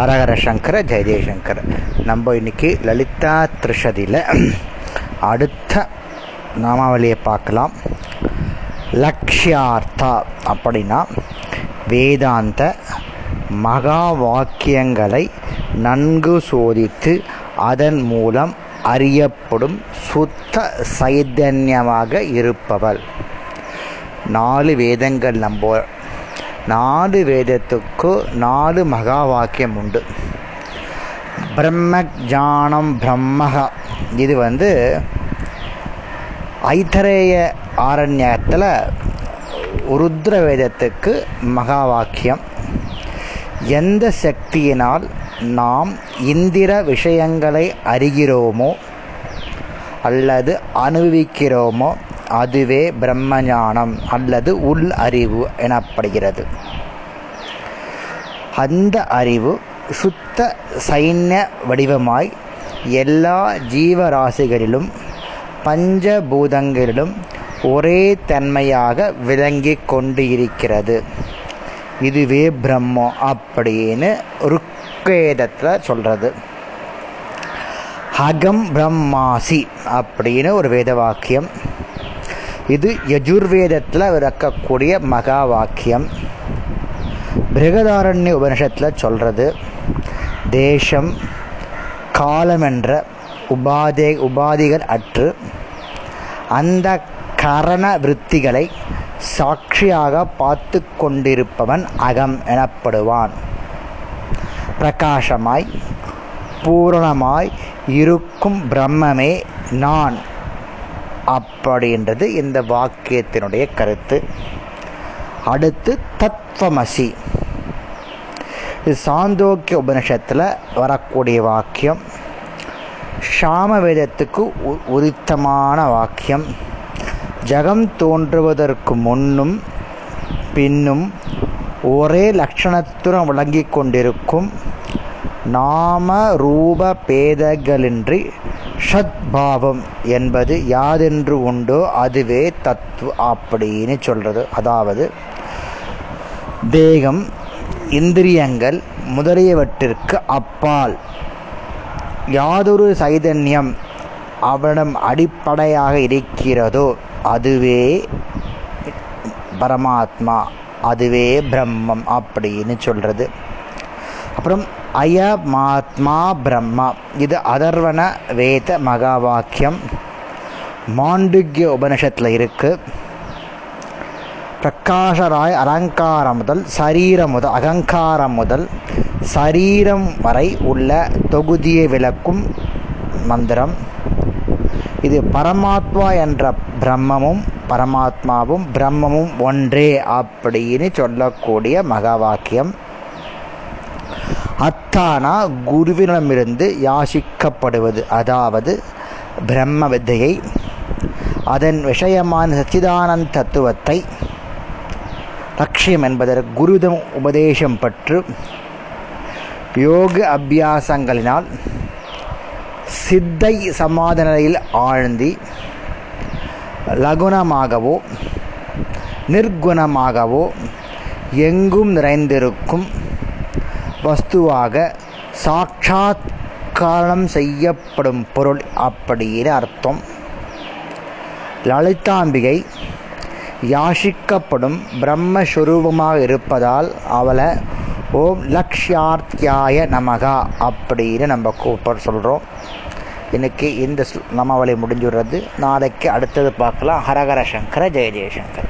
ஹரஹர சங்கர ஜெய ஜெயசங்கர் நம்ம இன்னைக்கு லலிதா திருஷதியில் அடுத்த நாமாவளியை பார்க்கலாம். லக்ஷ்யார்த்தா அப்படின்னா வேதாந்த மகா வாக்கியங்களை நன்கு சோதித்து அதன் மூலம் அறியப்படும் சுத்த சைதன்யமாக இருப்பவள் நாலு வேதங்கள் நம்ம நாலு வேதத்துக்கு நாலு மகா வாக்கியம் உண்டு பிரம்ம ஜானம் பிரம்மக இது வந்து ஐத்தரேய ஆரண்யத்தில் ருத்ர வேதத்துக்கு மகா வாக்கியம். எந்த சக்தியினால் நாம் இந்திர விஷயங்களை அறிகிறோமோ அல்லது அனுபவிக்கிறோமோ அதுவே பிரம்மஞானம் அல்லது உள் அறிவு எனப்படுகிறது. அந்த அறிவு சுத்த சைன்ய வடிவமாய் எல்லா ஜீவராசிகளிலும் பஞ்சபூதங்களிலும் ஒரே தன்மையாக விளங்கி கொண்டு இருக்கிறது இதுவே பிரம்மம் அப்படின்னு ருக்கேதத்தில் சொல்றது. அகம் பிரம்மாசி அப்படின்னு ஒரு வேத வாக்கியம் இது யஜுர்வேதத்தில் விளக்கக்கூடிய மகா வாக்கியம். பிருகதாரண்ய உபனிஷத்தில் சொல்கிறது தேசம் காலம் என்ற உபாதே உபாதிகள் அற்று அந்த கரண விற்த்திகளை சாட்சியாக பார்த்து கொண்டிருப்பவன் அகம் எனப்படுவான். பிரகாசமாய் பூரணமாய் இருக்கும் பிரம்மமே நான். அப்படின்றது இந்த வாக்கியத்தினுடைய கருத்து. அடுத்து தத்வமசி இது சாந்தோக்கிய உபனிஷத்தில் வரக்கூடிய வாக்கியம். ஷாம வேதத்துக்கு உரித்தமான வாக்கியம். ஜகம் தோன்றுவதற்கு முன்னும் பின்னும் ஒரே லட்சணத்துடன் விளங்கி கொண்டிருக்கும் நாம ரூப பேதங்களின்றி ஷத்பாவம் என்பது யாதென்று உண்டோ அதுவே தத்துவ அப்படின்னு சொல்றது. அதாவது தேகம் இந்திரியங்கள் முதலியவற்றிற்கு அப்பால். யாதொரு சைதன்யம் அவனிடம் அடிப்படையாக இருக்கிறதோ அதுவே பரமாத்மா அதுவே பிரம்மம் அப்படின்னு சொல்றது. அப்புறம் அயமாத்மா பிரம்மா. இது அதர்வன வேத மகா வாக்கியம் மாண்டுக்ய உபனிஷத்தில் இருக்குது பிரகாஷராய் அலங்காரம் முதல் சரீரம் முதல் அகங்காரம் முதல் சரீரம் வரை உள்ள தொகுதியை விளக்கும் மந்திரம். இது பரமாத்மா என்ற பிரம்மமும் பரமாத்மாவும் பிரம்மமும் ஒன்றே அப்படின்னு சொல்லக்கூடிய மகா வாக்கியம் அத்தானா குருவினமிருந்து யாசிக்கப்படுவது. அதாவது பிரம்ம வித்தையை அதன் விஷயமான சச்சிதானந்த தத்துவத்தை லட்சியம் என்பதற்கு குருதம் உபதேசம் பற்று யோக அபியாசங்களினால் சித்தை சமாத நிலையில் ஆழ்ந்தி லகுணமாகவோ நிர்குணமாகவோ எங்கும் நிறைந்திருக்கும் வஸ்துவாக சாட்சாத்காரம் செய்யப்படும் பொருள் அப்படின்னு அர்த்தம். லலிதாம்பிகை யாசிக்கப்படும் பிரம்மஸ்வரூபமாக இருப்பதால் அவளை ஓம் லக்ஷ்யார்த்தியாய நமகா அப்படின்னு நம்ம கூப்பிட சொல்கிறோம் இன்னைக்கு இந்த நாமாவளி முடிஞ்சுடுறது. நாளைக்கு அடுத்தது பார்க்கலாம். ஹரஹர சங்கர ஜெய ஜெயசங்கர்.